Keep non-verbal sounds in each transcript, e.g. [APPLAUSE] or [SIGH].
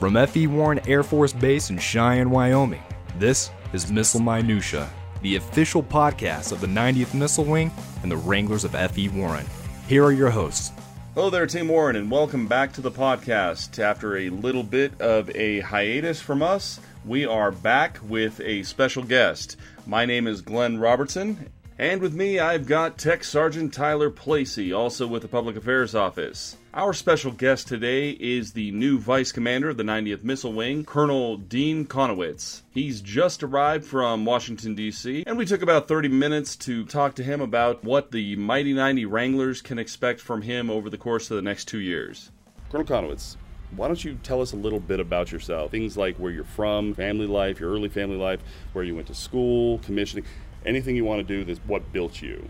From F.E. Warren Air Force Base in Cheyenne, Wyoming, this is Missile Minutiae, the official podcast of the 90th Missile Wing and the Wranglers of F.E. Warren. Here are your hosts. Hello there, Team Warren, and welcome back to the podcast. After a little bit of a hiatus from us, we are back with a special guest. My name is Glenn Robertson, and with me I've got Tech Sergeant Tyler Placey, also with the Public Affairs Office. Our special guest today is the new Vice Commander of the 90th Missile Wing, Colonel Deane Konowicz. He's just arrived from Washington, D.C., and we took about 30 minutes to talk to him about what the Mighty 90 Wranglers can expect from him over the course of the next two years. Colonel Konowicz, why don't you tell us a little bit about yourself? Things like where you're from, family life, your early family life, where you went to school, commissioning, anything you want to do that's what built you.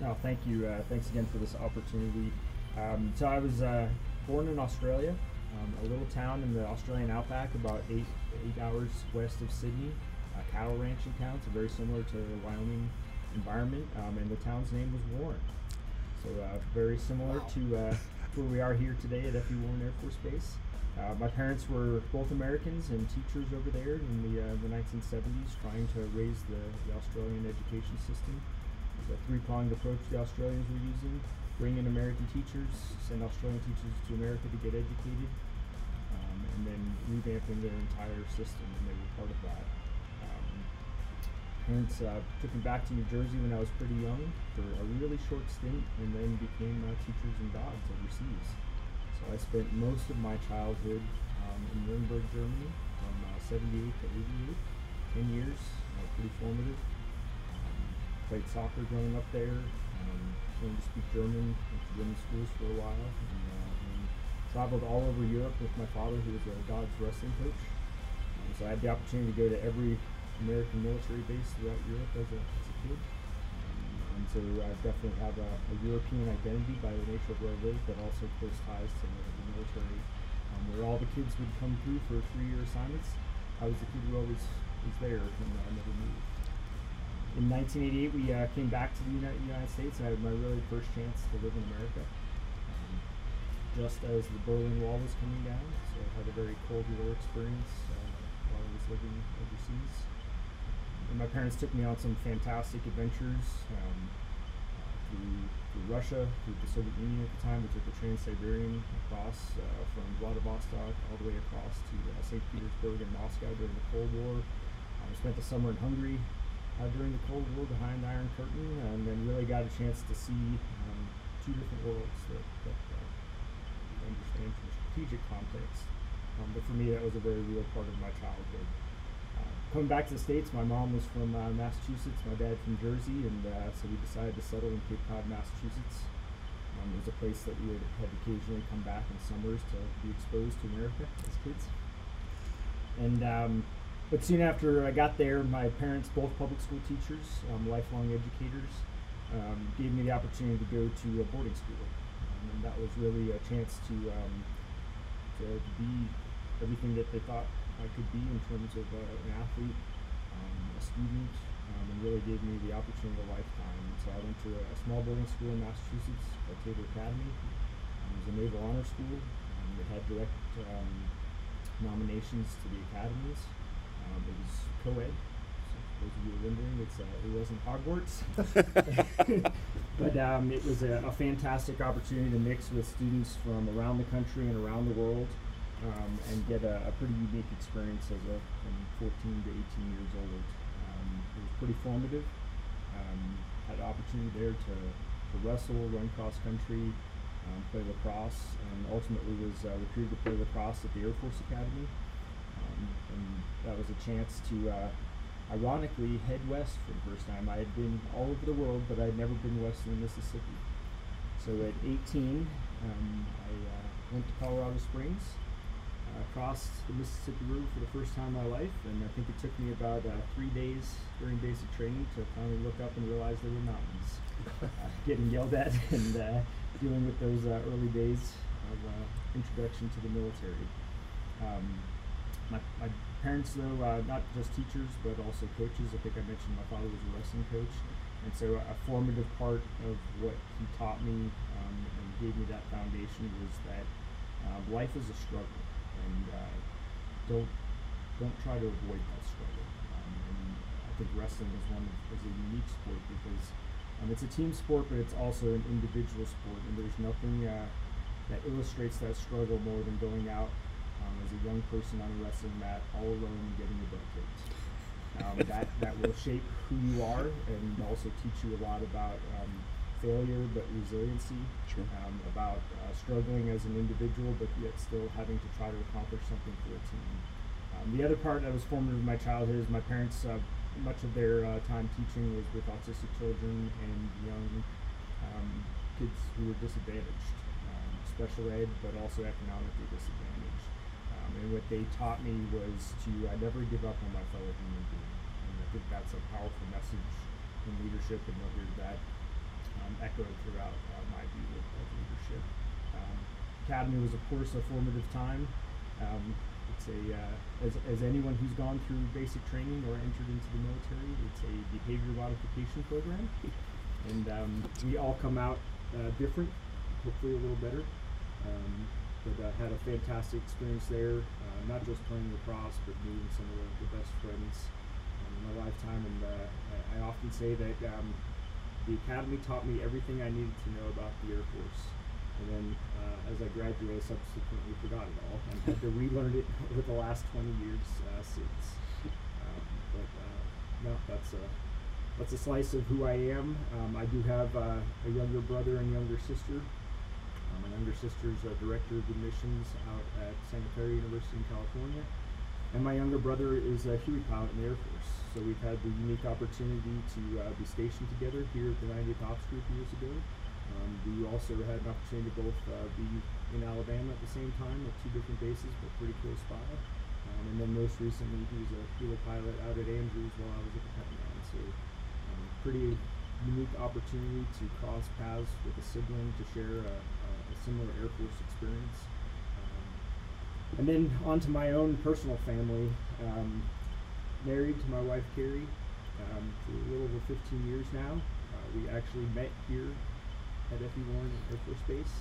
No, thank you. Uh, thanks again for this opportunity. Um, so I was uh, born in Australia, um, a little town in the Australian outback, about eight eight hours west of Sydney. A cattle ranching town, so very similar to the Wyoming environment. Um, and the town's name was Warren. So uh, very similar to uh, where we are here today at F.E. Warren Air Force Base. Uh, my parents were both Americans and teachers over there in the, uh, the 1970s, trying to raise the, the Australian education system. It was a three-pronged approach the Australians were using bring in American teachers, send Australian teachers to America to get educated, um, and then revamping their entire system, and they were part of that. Um, parents uh, took me back to New Jersey when I was pretty young for a really short stint, and then became uh, teachers and DoDDS overseas. So I spent most of my childhood um, in Nuremberg, Germany, from uh, 78 to 88, 10 years, uh, pretty formative. Um, played soccer growing up there. Learned to speak German, to German schools for a while, and, uh, and traveled all over Europe with my father, who was a DoDDS wrestling coach. Um, so I had the opportunity to go to every American military base throughout Europe as a, as a kid. Um, and so I definitely have a, a, European identity by the nature of where I live, but also close ties to the, the military, um, where all the kids would come through for three-year assignments. I was the kid who always was there and uh, never moved in 1988, we uh, came back to the United, United States. I had my really first chance to live in America, um, just as the Berlin Wall was coming down. So I had a very cold war experience uh, while I was living overseas. And my parents took me on some fantastic adventures um, through, through Russia, through the Soviet Union at the time. We took the Trans-Siberian across uh, from Vladivostok all the way across to uh, St. Petersburg and Moscow during the Cold War. I spent the summer in Hungary, uh, during the Cold War behind the Iron Curtain, and then really got a chance to see um, two different worlds that, that uh, understand from strategic context. Um, but for me, that was a very real part of my childhood. Uh, coming back to the States, my mom was from uh, Massachusetts, my dad from Jersey, and uh, so we decided to settle in Cape Cod, Massachusetts. Um, it was a place that we would had occasionally come back in summers to be exposed to America as kids. And um, but soon after I got there, my parents, both public school teachers, um, lifelong educators, um, gave me the opportunity to go to a boarding school. Um, and that was really a chance to, um, to be everything that they thought I could be in terms of uh, an athlete, um, a student, um, and really gave me the opportunity of a lifetime. And so I went to a, a small boarding school in Massachusetts called Tabor Academy. it was a naval honor school. it had direct nominations to the academies. Um, it was co-ed. So for those of you wondering, it's uh, it wasn't Hogwarts, [LAUGHS] [LAUGHS] but um, it was a, a, fantastic opportunity to mix with students from around the country and around the world, um, and get a, a, pretty unique experience as a from 14 to 18 years old. Um, it was pretty formative. Um, had an opportunity there to, to wrestle, run cross country, um, play lacrosse, and ultimately was uh, recruited to play lacrosse at the Air Force Academy and that was a chance to, uh, ironically, head west for the first time. I had been all over the world, but I had never been west of the Mississippi. So at 18, um, I uh, went to Colorado Springs, uh, crossed the Mississippi River for the first time in my life, and I think it took me about uh, three days during basic training to finally look up and realize there were mountains. [LAUGHS] Uh, getting yelled at [LAUGHS] and uh, dealing with those early days of introduction to the military. Um, my, my parents, though, uh, not just teachers, but also coaches. I think I mentioned my father was a wrestling coach. And so a formative part of what he taught me um, and gave me that foundation was that uh, life is a struggle. And uh, don't don't try to avoid that struggle. Um, and I think wrestling is one is a unique sport because um, it's a team sport, but it's also an individual sport, and there's nothing uh, that illustrates that struggle more than going out um, as a young person on a wrestling mat, all alone, and getting your butt kicked. Um, that that will shape who you are, and also teach you a lot about um, failure, but resiliency. Sure. Um, about uh, struggling as an individual, but yet still having to try to accomplish something for a team. Um, the other part that was formative of my childhood is my parents. Uh, much of their uh, time teaching was with autistic children and young um, kids who were disadvantaged, um, special ed, but also economically disadvantaged. Um, and what they taught me was to uh, never give up on my fellow human being. And I think that's a powerful message in leadership, and hear that um, echoed throughout uh, my view of, of leadership. Um, Academy was, of course, a formative time. Um, it's a uh, as, as anyone who's gone through basic training or entered into the military, it's a behavior modification program, and um, we all come out uh, different, hopefully a little better. But uh, had a fantastic experience there, uh, not just playing lacrosse, but meeting some of the, the best friends um, in my lifetime. And uh, I, I often say that um, the academy taught me everything I needed to know about the Air Force. And then uh, as I graduated, I subsequently forgot it all and had to relearn it [LAUGHS] over the last 20 years uh, since. Um, but uh, no, that's a that's a slice of who I am. Um, I do have uh, a younger brother and younger sister. Um, my younger sister's a director of admissions out at Santa Clara University in California, and my younger brother is a Huey pilot in the Air Force. So we've had the unique opportunity to uh, be stationed together here at the 90th Ops Group years ago. Um, we also had an opportunity to both uh, be in Alabama at the same time at two different bases, but pretty close by. Um, and then most recently, he was a helo pilot out at Andrews while I was at the Pentagon. So, um, pretty unique opportunity to cross paths with a sibling to share a similar Air Force experience. Um, and then on to my own personal family. Um, married to my wife Carrie um, for a little over 15 years now. Uh, we actually met here at F.E. Warren Air Force Base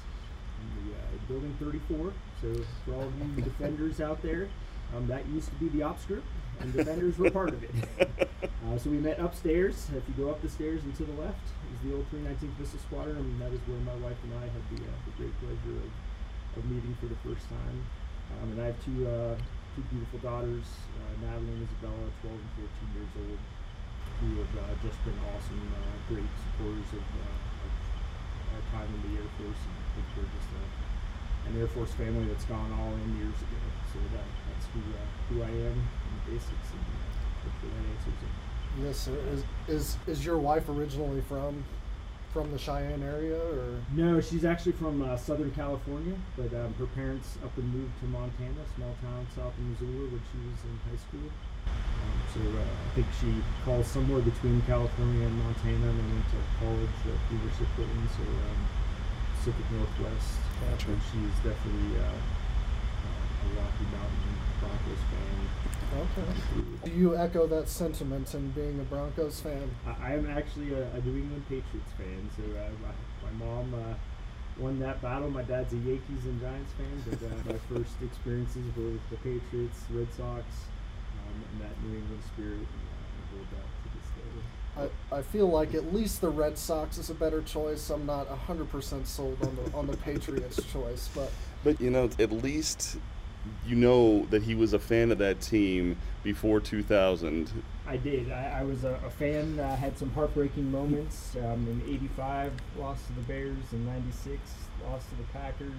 in the uh, building 34. So for all of you [LAUGHS] defenders out there, um, that used to be the ops group, and defenders were part of it. [LAUGHS] Uh, so we met upstairs. If you go up the stairs and to the left is the old 319th Missile Squadron, and that is where my wife and I had the, uh, the great pleasure of, of meeting for the first time. Um, and I have two uh, two beautiful daughters, uh, Natalie and Isabella, 12 and 14 years old, who have uh, just been awesome, uh, great supporters of, uh, of our time in the Air Force. And I think we're just a, an Air Force family that's gone all in years ago. So that, that's who, uh, who I am in the basics, and uh, hopefully that answers it. Yes, sir. Is, is is your wife originally from from the Cheyenne area, or No, she's actually from uh, Southern California, but um, her parents up and moved to Montana, small town south of Missoula, when she was in high school. Um, so uh, I think she calls somewhere between California and Montana, and then went to college at University of Portland, so um, Pacific Northwest. Gotcha. But she's definitely uh, Rocky Mountain Broncos fan. okay? Do you echo that sentiment in being a Broncos fan? I, I am actually a, a New England Patriots fan. So uh, my, my mom uh, won that battle. My dad's a Yankees and Giants fan, but uh, my first experiences were with the Patriots, Red Sox, um, and that New England spirit. And, uh, I hold that to this day. I, I feel like at least the Red Sox is a better choice. I'm not 100% sold on the on the Patriots [LAUGHS] choice, but But you know, at least you know that he was a fan of that team before 2000. I did. I, I was a, a fan. Uh, had some heartbreaking moments. Um, in '85, lost to the Bears. In '96, lost to the Packers.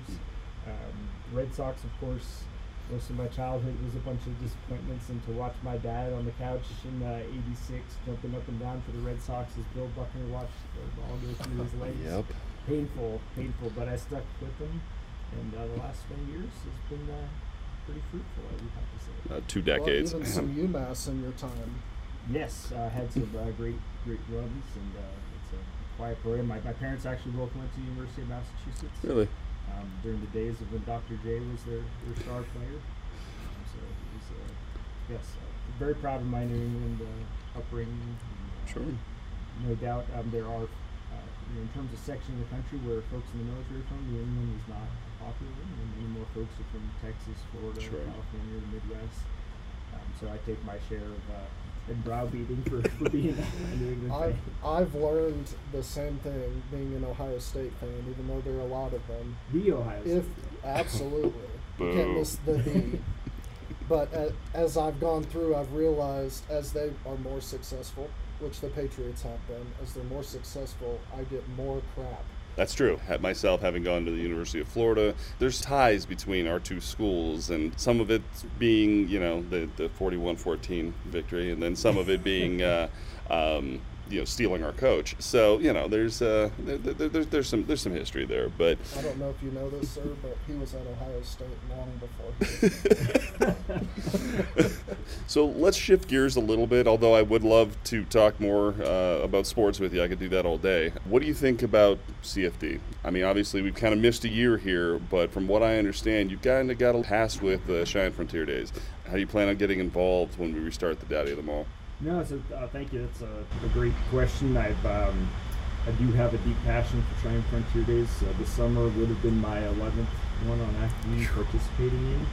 Um, Red Sox, of course. Most of my childhood was a bunch of disappointments, and to watch my dad on the couch in '86 jumping up and down for the Red Sox as Bill Buckner watched the ball go through his legs. Yep. Painful, painful, but I stuck with them, and uh, the last 20 years has been uh, pretty fruitful. I would have to say. Uh, two well, decades. even some [LAUGHS] UMass in your time. Yes, uh, had some uh, great great runs, and uh, it's a quiet program. My, my parents actually both went to the University of Massachusetts really? um, during the days of when Dr. J was their, their star player. Um, so it was, uh, yes, uh, very proud of my New England uh, upbringing. And, uh, Sure. No doubt, um, there are uh, in terms of section of the country where folks in the military are from, New England is not popular, and many more folks are from Texas, Florida, Sure. California, the Midwest. Um, so I take my share of uh, and browbeating for, for being [LAUGHS] a New England I've, fan. I've learned the same thing being an Ohio State fan, even though there are a lot of them. The Ohio State. If absolutely, [LAUGHS] you can't miss the the. But a as I've gone through, I've realized as they are more successful, which the Patriots have been, as they're more successful, I get more crap. That's true. Ha- Myself, having gone to the University of Florida, there's ties between our two schools, and some of it being, you know, the, the 41-14 victory, and then some of it being, [LAUGHS] uh, um, you know, stealing our coach. So, you know, there's uh, there, there, there's there's some there's some history there, but I don't know if you know this, sir, but he was at Ohio State long before. He was. [LAUGHS] so let's shift gears a little bit. Although I would love to talk more uh, about sports with you, I could do that all day. What do you think about CFD? I mean, obviously we've kind of missed a year here, but from what I understand, you've kind of got a pass with the Cheyenne Frontier Days. How do you plan on getting involved when we restart the Daddy of 'em All? No, so uh, thank you. That's a, a great question. I've um, I do have a deep passion for Cheyenne Frontier Days. Uh, this summer would have been my 11th one on active participating in.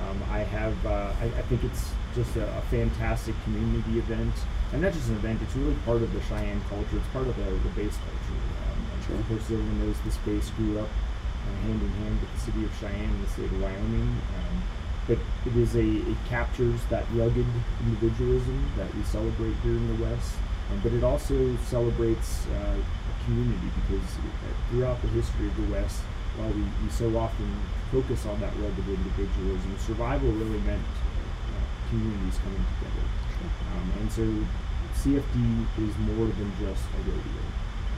Um, I have uh, I, I think it's just a, a fantastic community event, and not just an event. It's really part of the Cheyenne culture. It's part of the, the base culture. Um, Sure. Of course, everyone knows this base grew up uh, hand in hand with the city of Cheyenne and the state of Wyoming. Um, but it is a it captures that rugged individualism that we celebrate here in the West, um, but it also celebrates uh, a community because uh, throughout the history of the West, while we, we so often focus on that rugged individualism, survival really meant uh, communities coming together. Um, and so CFD is more than just a rodeo.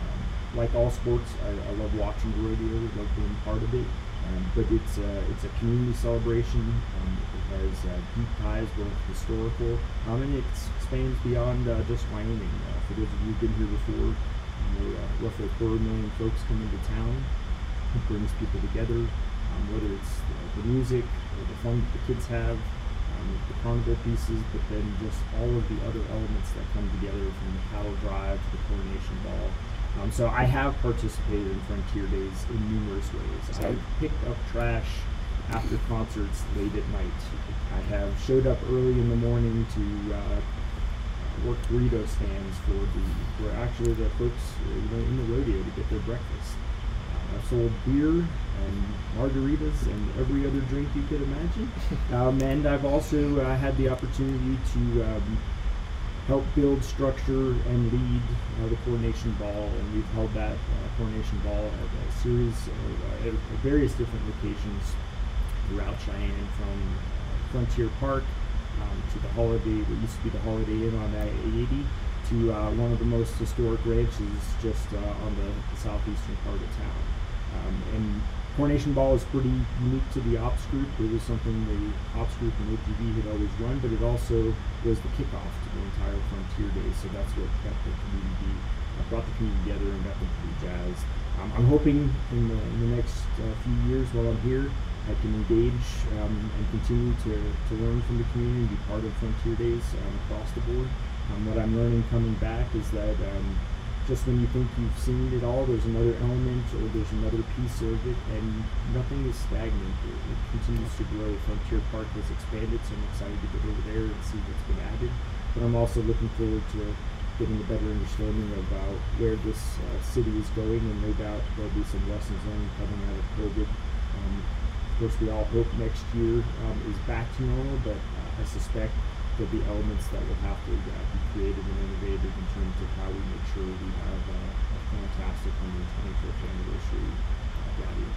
Um, like all sports, I, I love watching the rodeo, love being part of it. Um, but it's a, it's a community celebration. Um, it has uh, deep ties, both historical, um, and it expands beyond uh, just Wyoming. Uh, for those of you who've been here before, you know, uh, roughly a quarter million folks come into town. It brings people together, um, whether it's uh, the music or the fun that the kids have, um, the carnival pieces, but then just all of the other elements that come together from the cattle drive to the coronation ball. Um, so I have participated in Frontier Days in numerous ways. I have picked up trash after concerts late at night. I have showed up early in the morning to uh, work burrito stands for the for actually the folks uh, you know in the rodeo to get their breakfast. Uh, I've sold beer and margaritas and every other drink you could imagine. [LAUGHS] um, and I've also uh, had the opportunity to um, help build structure and lead the coronation ball, and we've held that uh, coronation ball at a series of, uh, at at various different locations throughout Cheyenne, from uh, Frontier Park um, to the Holiday, what used to be the Holiday Inn on I-80, to uh, one of the most historic ranches just uh, on the, the southeastern part of town. Um, and Coronation Ball is pretty unique to the ops group. It was something the ops group and OPV had always run, but it also was the kickoff to the entire Frontier Days. So that's what got the community, uh, brought the community together and got them pretty jazzed. Um, I'm hoping in the, in the next uh, few years while I'm here, I can engage um, and continue to, to learn from the community and be part of Frontier Days um, across the board. Um, what I'm learning coming back is that um, just when you think you've seen it all, there's another element or there's another piece of it, and nothing is stagnant. It, it continues to grow. Frontier Park has expanded, so I'm excited to get over there and see what's been added. But I'm also looking forward to getting a better understanding about where this uh, city is going, and no doubt there'll be some lessons learned coming out of COVID. Um, of course, we all hope next year um, is back to normal, but uh, I suspect there'll be elements that will have to uh, be creative and innovative in terms of how we make sure we have uh, a fantastic 125th anniversary uh, rally.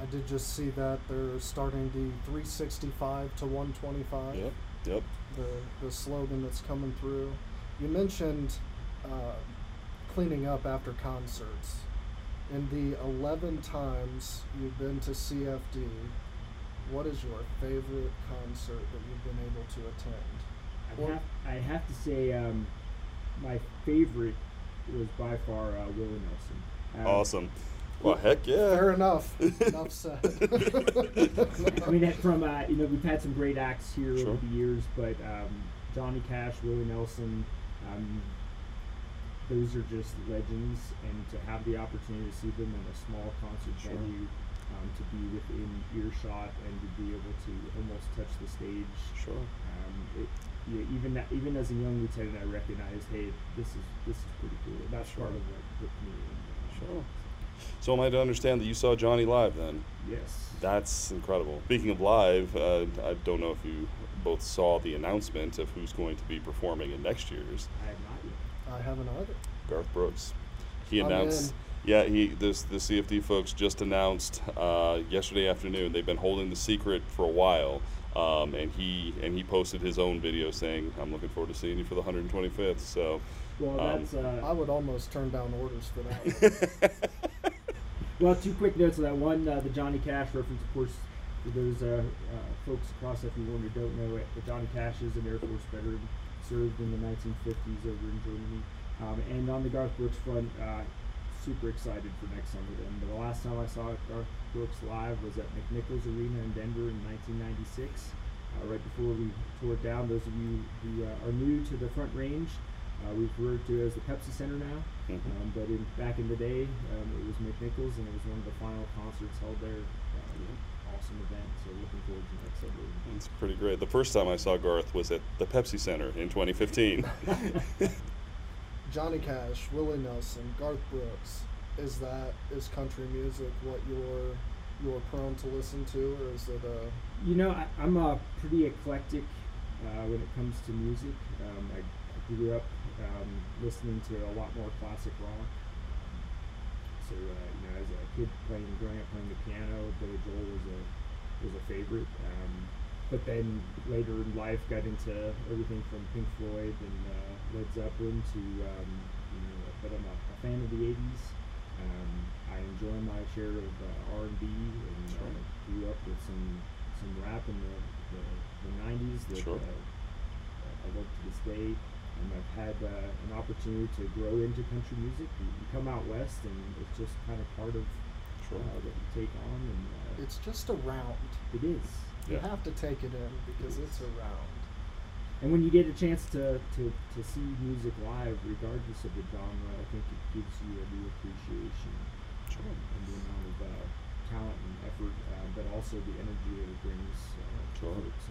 I did just see that they're starting the 365 to 125. Yep, yep. The the slogan that's coming through. You mentioned uh, cleaning up after concerts. In the 11 times you've been to CFD, what is your favorite concert that you've been able to attend? I Well- have, I have to say, um, my favorite was by far uh, Willie Nelson. Um, Awesome. Well, heck yeah. Fair enough. [LAUGHS] Enough said. I mean, from uh, you know, we've had some great acts here Sure. over the years, but um, Johnny Cash, Willie Nelson, um, those are just legends, and to have the opportunity to see them in a small concert Sure. venue, um, to be within earshot, and to be able to almost touch the stage. Sure. Um, it, you know, even that, even as a young lieutenant, I recognized, hey, this is this is pretty cool. That's Sure. part of what hooked me. in, um, Sure. So am I to understand that you saw Johnny live then? Yes. That's incredible. Speaking of live, uh, I don't know if you both saw the announcement of who's going to be performing in next year's. I have not yet. I haven't either. Garth Brooks. He I'm announced. In. Yeah, he this the CFD folks just announced uh, yesterday afternoon. They've been holding the secret for a while, um, and he and he posted his own video saying, "I'm looking forward to seeing you for the 125th." So, Well, Um, that's uh, I would almost turn down orders for that. [LAUGHS] [LAUGHS] Well, two quick notes on that. One, uh, the Johnny Cash reference, of course, for those uh, uh, folks across FE1 who don't know it, but Johnny Cash is an Air Force veteran, served in the 1950s over in Germany. Um, and on the Garth Brooks front, uh, super excited for next summer then. But the last time I saw Garth Brooks live was at McNichols Arena in Denver in 1996. Uh, right before we tore it down, those of you who uh, are new to the Front Range, uh, we refer to it as the Pepsi Center now. Mhm. Um, but in, back in the day, um, it was McNichols, and it was one of the final concerts held there. Uh, awesome event. So looking forward to next summer. it's pretty great. The first time I saw Garth was at the Pepsi Center in 2015. [LAUGHS] [LAUGHS] Johnny Cash, Willie Nelson, Garth Brooks. Is that is country music what you're you're prone to listen to, or is it uh, You know, I, I'm uh, pretty eclectic uh, when it comes to music. Um, I, I grew up um, listening to a lot more classic rock. So uh, you know, as a kid playing, growing up playing the piano, Billy Joel was a was a favorite. Um, but then later in life, got into everything from Pink Floyd and uh, Led Zeppelin to um, you know. But I'm a, a fan of the '80s. Um, I enjoy my share of uh, R&B and Sure. uh, grew up with some some rap in the the, the '90s that Sure. uh, I love to this day. And I've had uh, an opportunity to grow into country music. You, you come out west, and it's just kind of part of Sure. uh, what you take on, and uh, it's just around? it is. You have to take it in because it's around. And when you get a chance to, to, to see music live, regardless of the genre, I think it gives you a new appreciation Sure. and the amount of uh, talent and effort, uh, but also the energy that it brings uh, to Sure. folks.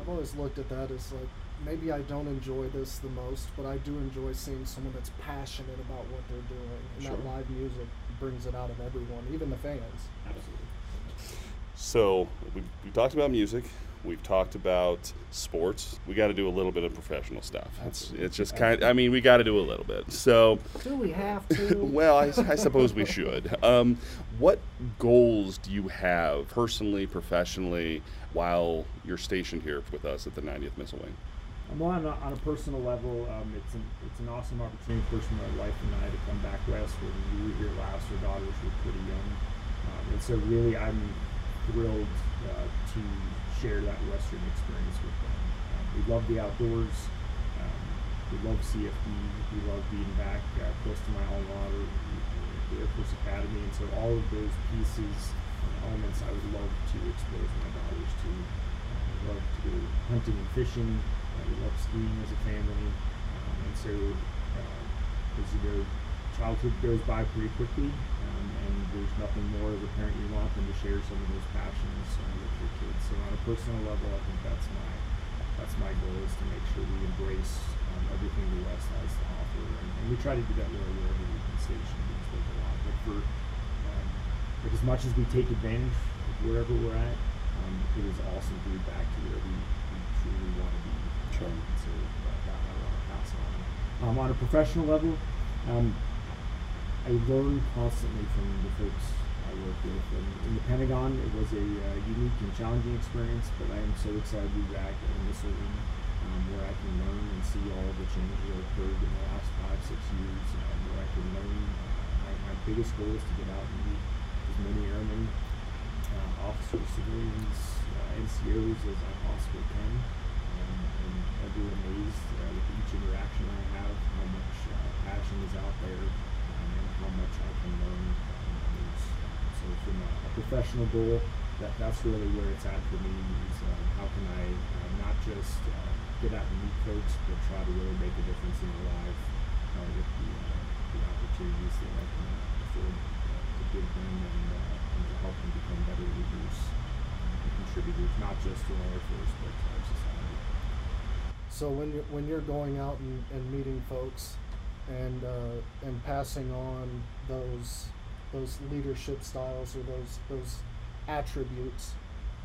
I've always looked at that as like maybe I don't enjoy this the most, but I do enjoy seeing someone that's passionate about what they're doing, and that live music brings it out of everyone, even the fans. absolutely. So we we talked about music. We've talked about sports. We got to do a little bit of professional stuff. It's it's just kind. I mean, we got to do a little bit. So. Do we have to? [LAUGHS] well, I, I suppose we should. Um, what goals do you have personally, professionally, while you're stationed here with us at the 90th Missile Wing? Um, well, on a, on a personal level, um, it's an it's an awesome opportunity for my wife and I to come back west. When we were here last, our daughters were pretty young, um, and so really I'm thrilled uh, to share that western experience with them. Um, we love the outdoors. Um, we love CFD. We love being back uh, close to my alma mater, the Air Force Academy, and so all of those pieces and elements I would love to expose my daughters to. Uh, we love to go hunting and fishing. Uh, we love skiing as a family, um, and so uh, as you childhood goes by pretty quickly, um, there's nothing more as a parent you want than to share some of those passions uh, with your kids. So on a personal level, I think that's my that's my goal is to make sure we embrace um, everything the West has to offer, and, and we try to do that wherever wherever we can station because there's a lot. But for um, but as much as we take advantage of wherever we're at, um, it is awesome to be back to where we, we truly want to be. Sure. So that, that I want to pass on. Um, on a professional level, um, I learn constantly from the folks I work with. And in the Pentagon, it was a uh, unique and challenging experience, but I am so excited to be back in this arena um, where I can learn and see all the changes that occurred in the last five, six years, um, where I can learn. Uh, my, my biggest goal is to get out and meet as many airmen, uh, officers, civilians, uh, NCOs as I possibly can. Um, and I've been amazed uh, with each interaction I have how much uh, passion is out there how much I can learn. Um, so from a, a professional goal, that, that's really where it's at for me is uh, how can I uh, not just uh, get out and meet folks, but try to really make a difference in their life uh, with the, uh, the opportunities that I can afford uh, to give them and, uh, and to help them become better leaders and contributors, not just to our Force, but to our society. So when you're when you're going out and, and meeting folks, and uh, and passing on those those leadership styles or those those attributes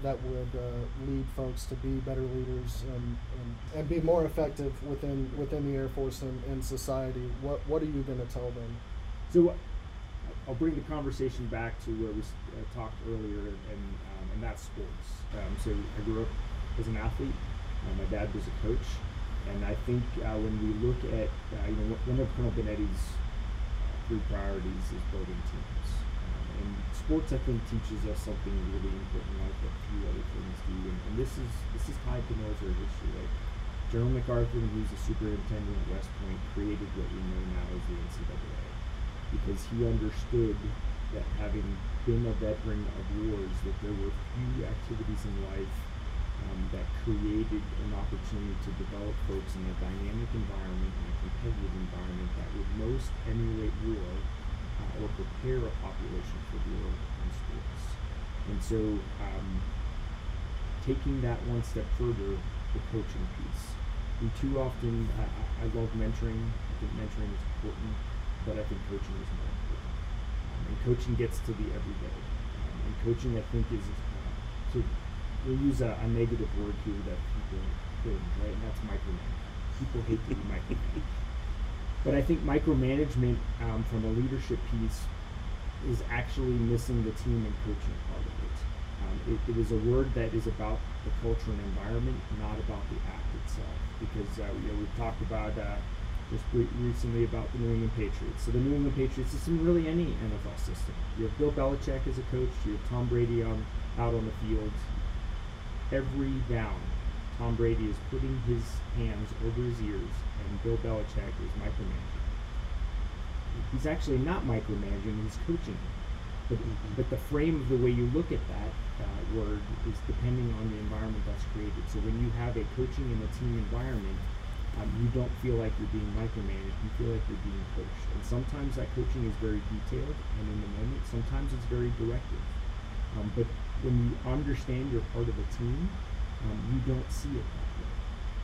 that would uh, lead folks to be better leaders and, and, and be more effective within within the Air Force and, and society. What what are you going to tell them? So uh, I'll bring the conversation back to where we uh, talked earlier, and um, and that's sports. Um, so I grew up as an athlete. Uh, my dad was a coach, and I think uh, when we look at uh, you know one of Colonel Bonetti's uh, three priorities is building teams. Um, and sports, I think, teaches us something really important, like a few other things do. And, and this is this is tied to military history. Like General MacArthur, who's the superintendent at West Point, created what we know now as the NCAA because he understood that having been a veteran of wars, that there were few activities in life um, that created an opportunity to develop folks in a dynamic environment and a competitive environment that would most emulate war uh, or prepare a population for war in sports. And so, um, taking that one step further, the coaching piece. We too often, I, I love mentoring. I think mentoring is important, but I think coaching is more important. Um, and coaching gets to the everyday. Um, and coaching, I think, is uh, so we'll use a, a negative word here that people cringe, right? And that's micromanagement. People hate to be micromanaged. But I think micromanagement um, from a leadership piece is actually missing the team and coaching part of it. Um, it. It is a word that is about the culture and environment, not about the act itself. Because uh, you know we've talked about uh, just re- recently about the New England Patriots. So the New England Patriots system, really any NFL system. You have Bill Belichick as a coach. You have Tom Brady on out on the field. Every down, Tom Brady is putting his hands over his ears, and Bill Belichick is micromanaging. He's actually not micromanaging; he's coaching. But, but the frame of the way you look at that uh, word is depending on the environment that's created. So when you have a coaching and a team environment, um, you don't feel like you're being micromanaged. You feel like you're being coached. And sometimes that coaching is very detailed and in the moment. Sometimes it's very directive. Um, but when you understand you're part of a team, um, you don't see it that way.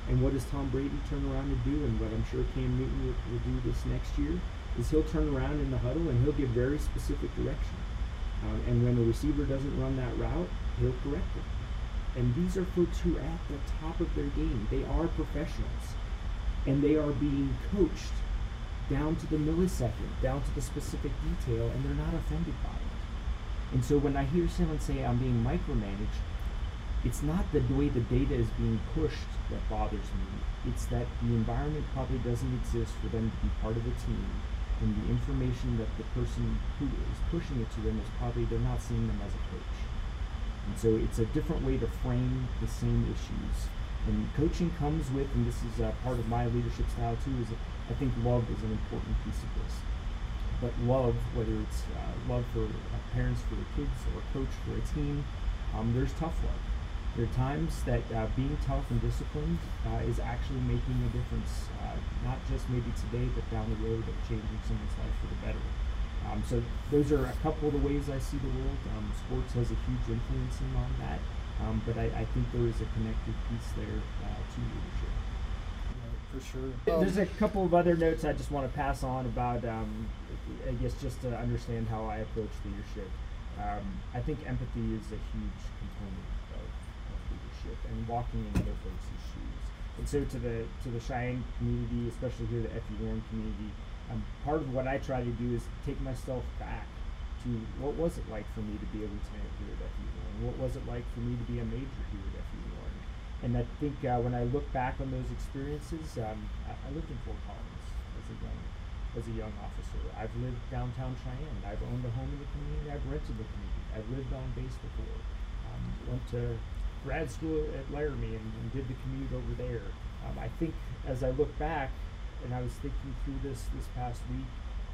And what does Tom Brady turn around and do? And what I'm sure Cam Newton will, will do this next year is he'll turn around in the huddle and he'll give very specific direction. Um, and when the receiver doesn't run that route, he'll correct it. And these are folks who are at the top of their game. They are professionals. And they are being coached down to the millisecond, down to the specific detail, and they're not offended by it. And so when I hear someone say I'm being micromanaged, it's not the way the data is being pushed that bothers me. It's that the environment probably doesn't exist for them to be part of a team and the information that the person who is pushing it to them is probably they're not seeing them as a coach. And so it's a different way to frame the same issues. And coaching comes with, and this is part of my leadership style too, is I think love is an important piece of this. But love, whether it's uh, love for uh, parents for their kids or a coach for a team, um, there's tough love. There are times that uh, being tough and disciplined uh, is actually making a difference, uh, not just maybe today, but down the road of changing someone's life for the better. Um, so those are a couple of the ways I see the world. Um, sports has a huge influence in on that, um, but I, I, think there is a connected piece there uh, to leadership. For sure. There's a couple of other notes I just want to pass on about, um, I guess, just to understand how I approach leadership. Um, I think empathy is a huge component of leadership and walking in other folks' shoes. And so to the to the Cheyenne community, especially here the FE Warren community, um, part of what I try to do is take myself back to what was it like for me to be a lieutenant here at FE Warren? What was it like for me to be a major here at FE Warren? And I think uh, when I look back on those experiences, um, I, I, lived in Fort Collins as a young as a young officer. I've lived downtown Cheyenne. I've owned a home in the community. I've rented the community. I've lived on base before. Um, went to grad school at Laramie and, and did the commute over there. Um, I think as I look back, and I was thinking through this this past week,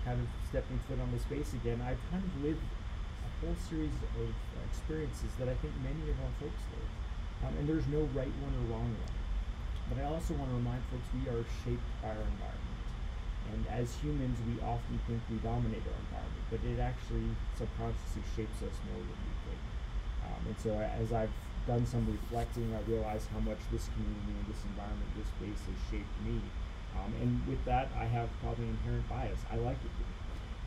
kind of stepping foot on the space again, I've kind of lived a whole series of experiences that I think many of our folks live. Um, and there's no right one or wrong one. But I also want to remind folks we are shaped by our environment. And as humans, we often think we dominate our environment, but it actually subconsciously shapes us more than we think. Um, and so as I've done some reflecting, I realize how much this community and this environment, this space has shaped me. Um, and with that, I have probably inherent bias. I like it.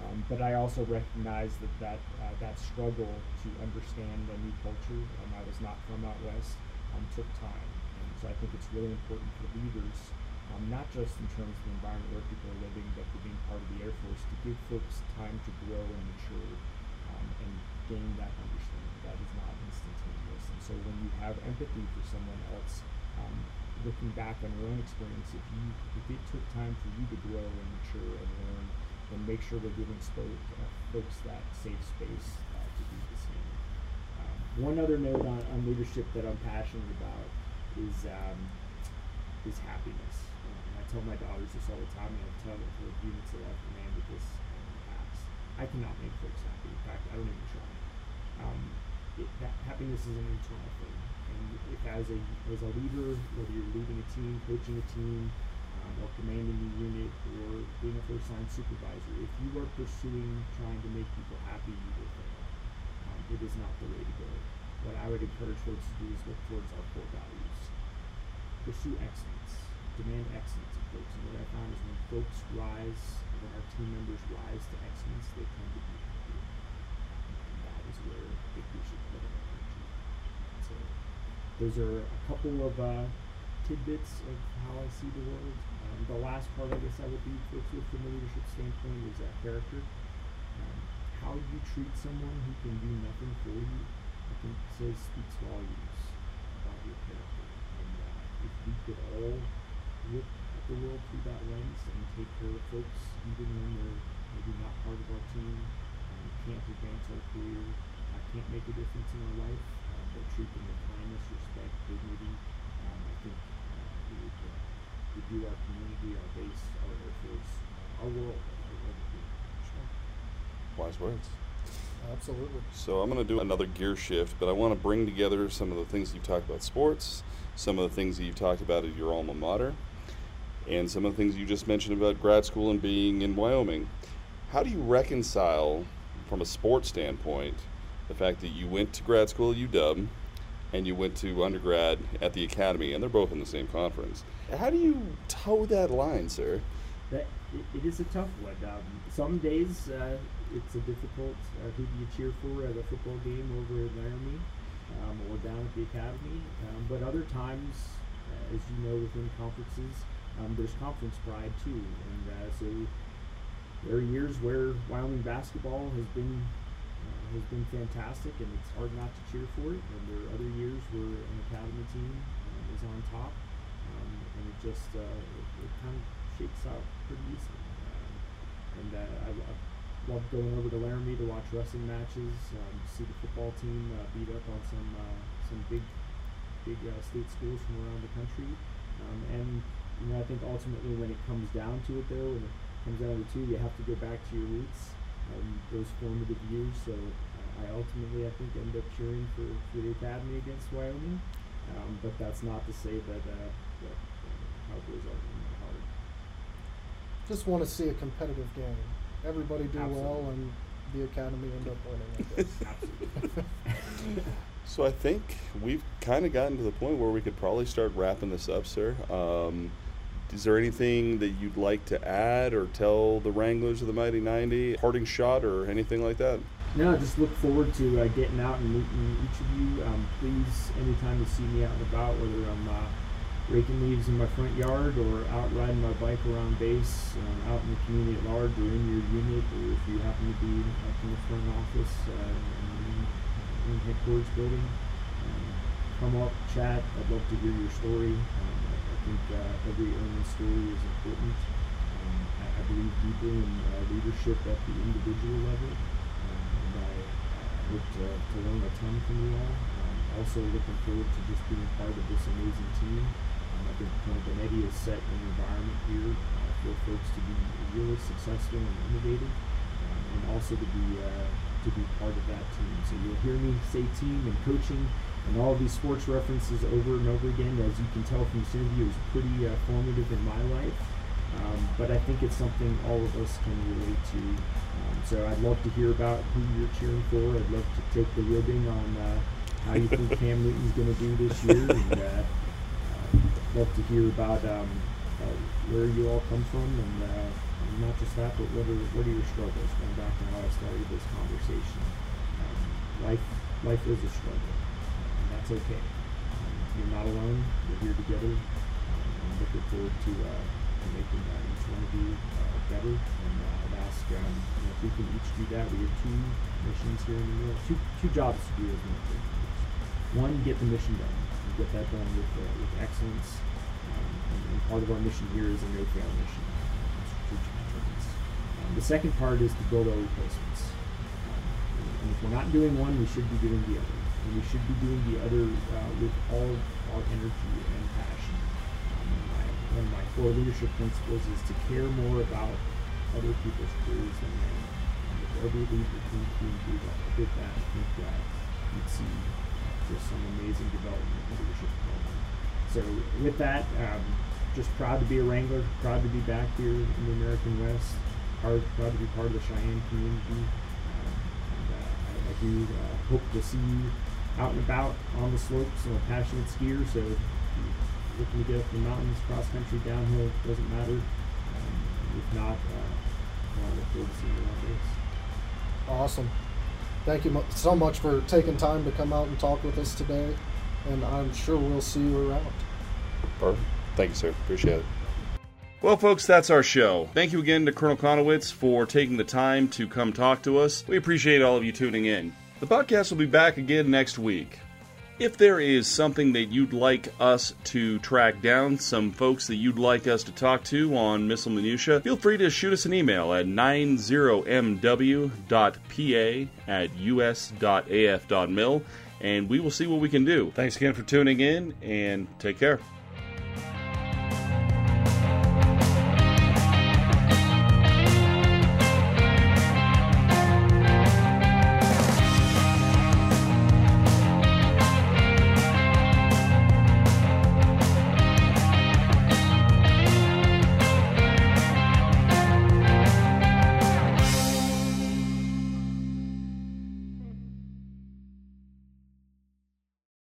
Um, but I also recognize that that, uh, that struggle to understand a new culture, um, I was not from out west, um, took time. And so I think it's really important for leaders, um, not just in terms of the environment where people are living, but for being part of the Air Force, to give folks time to grow and mature um, and gain that understanding. That is not instantaneous. And so when you have empathy for someone else, um, looking back on your own experience, if you if it took time for you to grow and mature and learn and make sure we're giving spoke, uh, folks that safe space uh, to do the same. Um, one other note on, on leadership that I'm passionate about is um, is happiness. And I tell my daughters this all the time, and I tell the units that I've commanded this. I cannot make folks happy. In fact, I don't even try. Um, it, that happiness is an internal thing, and if as a as a leader, whether you're leading a team, coaching a team, or commanding a unit or being a first line supervisor, if you are pursuing trying to make people happy, you will fail. Um, it is not the way to go. What I would encourage folks to do is look towards our core values. Pursue excellence. Demand excellence of folks. And what I found is when folks rise, when our team members rise to excellence, they tend to be happier. And that is where I think we should put our energy. So those are a couple of uh, tidbits of how I see the world. Um, the last part, I guess, I would be with from a leadership standpoint is uh, character. Um, how you treat someone who can do nothing for you, I think says speaks volumes about your character. And uh, if we could all look at the world through that lens and take care of folks, even when they're maybe not part of our team, um, can't advance our career, uh, can't make a difference in our life, uh, but treat them with kindness, respect, dignity, um, I think uh, we would, uh, would do our community, our base, our Air Force, uh, our world, our everything. Wise words. Absolutely. So I'm going to do another gear shift, but I want to bring together some of the things you've talked about sports, some of the things that you've talked about at your alma mater, and some of the things you just mentioned about grad school and being in Wyoming. How do you reconcile, from a sports standpoint, the fact that you went to grad school at UW and you went to undergrad at the academy, and they're both in the same conference? How do you toe that line, sir? That it, is a tough one. Um, some days uh, it's a difficult. Uh, who do you cheer for at a football game over at Laramie um, or down at the academy? Um, but other times, uh, as you know, within conferences, um, there's conference pride too, and uh, so there are years where Wyoming basketball has been has been fantastic, and it's hard not to cheer for it. And there are other years where an academy team uh, is on top, um, and it just uh, it, it kind of shakes out pretty easily. Um, and uh, I, I love going over to Laramie to watch wrestling matches, um, see the football team uh, beat up on some uh, some big big uh, state schools from around the country. Um, and you know, I think ultimately when it comes down to it, though, and it comes down to two, you have to go back to your roots, um, those formative years. So uh, I ultimately, I think, end up cheering for, for the academy against Wyoming. Um, but that's not to say that, uh, that uh, Cowboys are in my heart. Just want to see a competitive game. Everybody do well, and the academy end up winning. I guess. [LAUGHS] Absolutely. [LAUGHS] So I think we've kind of gotten to the point where we could probably start wrapping this up, sir. Um, is there anything that you'd like to add or tell the Wranglers of the Mighty 90? Parting shot or anything like that? No, just look forward to uh, getting out and meeting each of you. Um, please, anytime you see me out and about, whether I'm uh, raking leaves in my front yard or out riding my bike around base, um, out in the community at large, or in your unit, or if you happen to be up in the front office uh, in, in headquarters building, um, come up, chat. I'd love to hear your story. Think uh, every airman story is important. Um, I, I believe deeply in uh, leadership at the individual level. Um, and I, I hope to, to learn a ton from you all. Um, also looking forward to just being part of this amazing team. Um, I think Colonel Bonetti has set an environment here uh, for folks to be really successful and innovative, um, and also to be uh, to be part of that team. So you'll hear me say team and coaching and all these sports references over and over again. As you can tell from this interview, was pretty uh, formative in my life. Um, but I think it's something all of us can relate to. Um, so I'd love to hear about who you're cheering for. I'd love to take the ribbing on uh, how you think Cam [LAUGHS] Newton's going to do this year, and uh, uh, love to hear about um, uh, where you all come from, and, uh, not just that, but what are what are your struggles? Going back to how I started this conversation, um, life life is a struggle, and that's okay. Um, you're not alone. We're here together. Um, I'm looking forward to, uh, to making uh, each one of you uh, better. And uh, I'd ask um, you know, if we can each do that. We have two missions here in the middle, two two jobs to do as military. One, get the mission done. And get that done with uh, with excellence. Um, and, and part of our mission here is a no-fail mission. Um, the second part is to build our replacements. Um, and if we're not doing one, we should be doing the other. And we should be doing the other uh, with all our energy and passion. Um, and my, one of my core leadership principles is to care more about other people's careers than my own. And if every leader can, do that, did that, I think that you'd see just some amazing development in leadership development. So with that, um, just proud to be a Wrangler, proud to be back here in the American West, proud, proud to be part of the Cheyenne community. Um, and uh, I, I do uh, hope to see you out and about on the slopes. I'm a passionate skier, so if you're looking to get up the mountains, cross country, downhill, doesn't matter. Um, if not, uh, well, I look forward to seeing you on this. Awesome. Thank you so much for taking time to come out and talk with us today. And I'm sure we'll see you around. Perfect. Thank you, sir. Appreciate it. Well, folks, that's our show. Thank you again to Colonel Konowicz for taking the time to come talk to us. We appreciate all of you tuning in. The podcast will be back again next week. If there is something that you'd like us to track down, some folks that you'd like us to talk to on Missile Minutiae, feel free to shoot us an email at 90mw.pa at us.af.mil, and we will see what we can do. Thanks again for tuning in, and take care.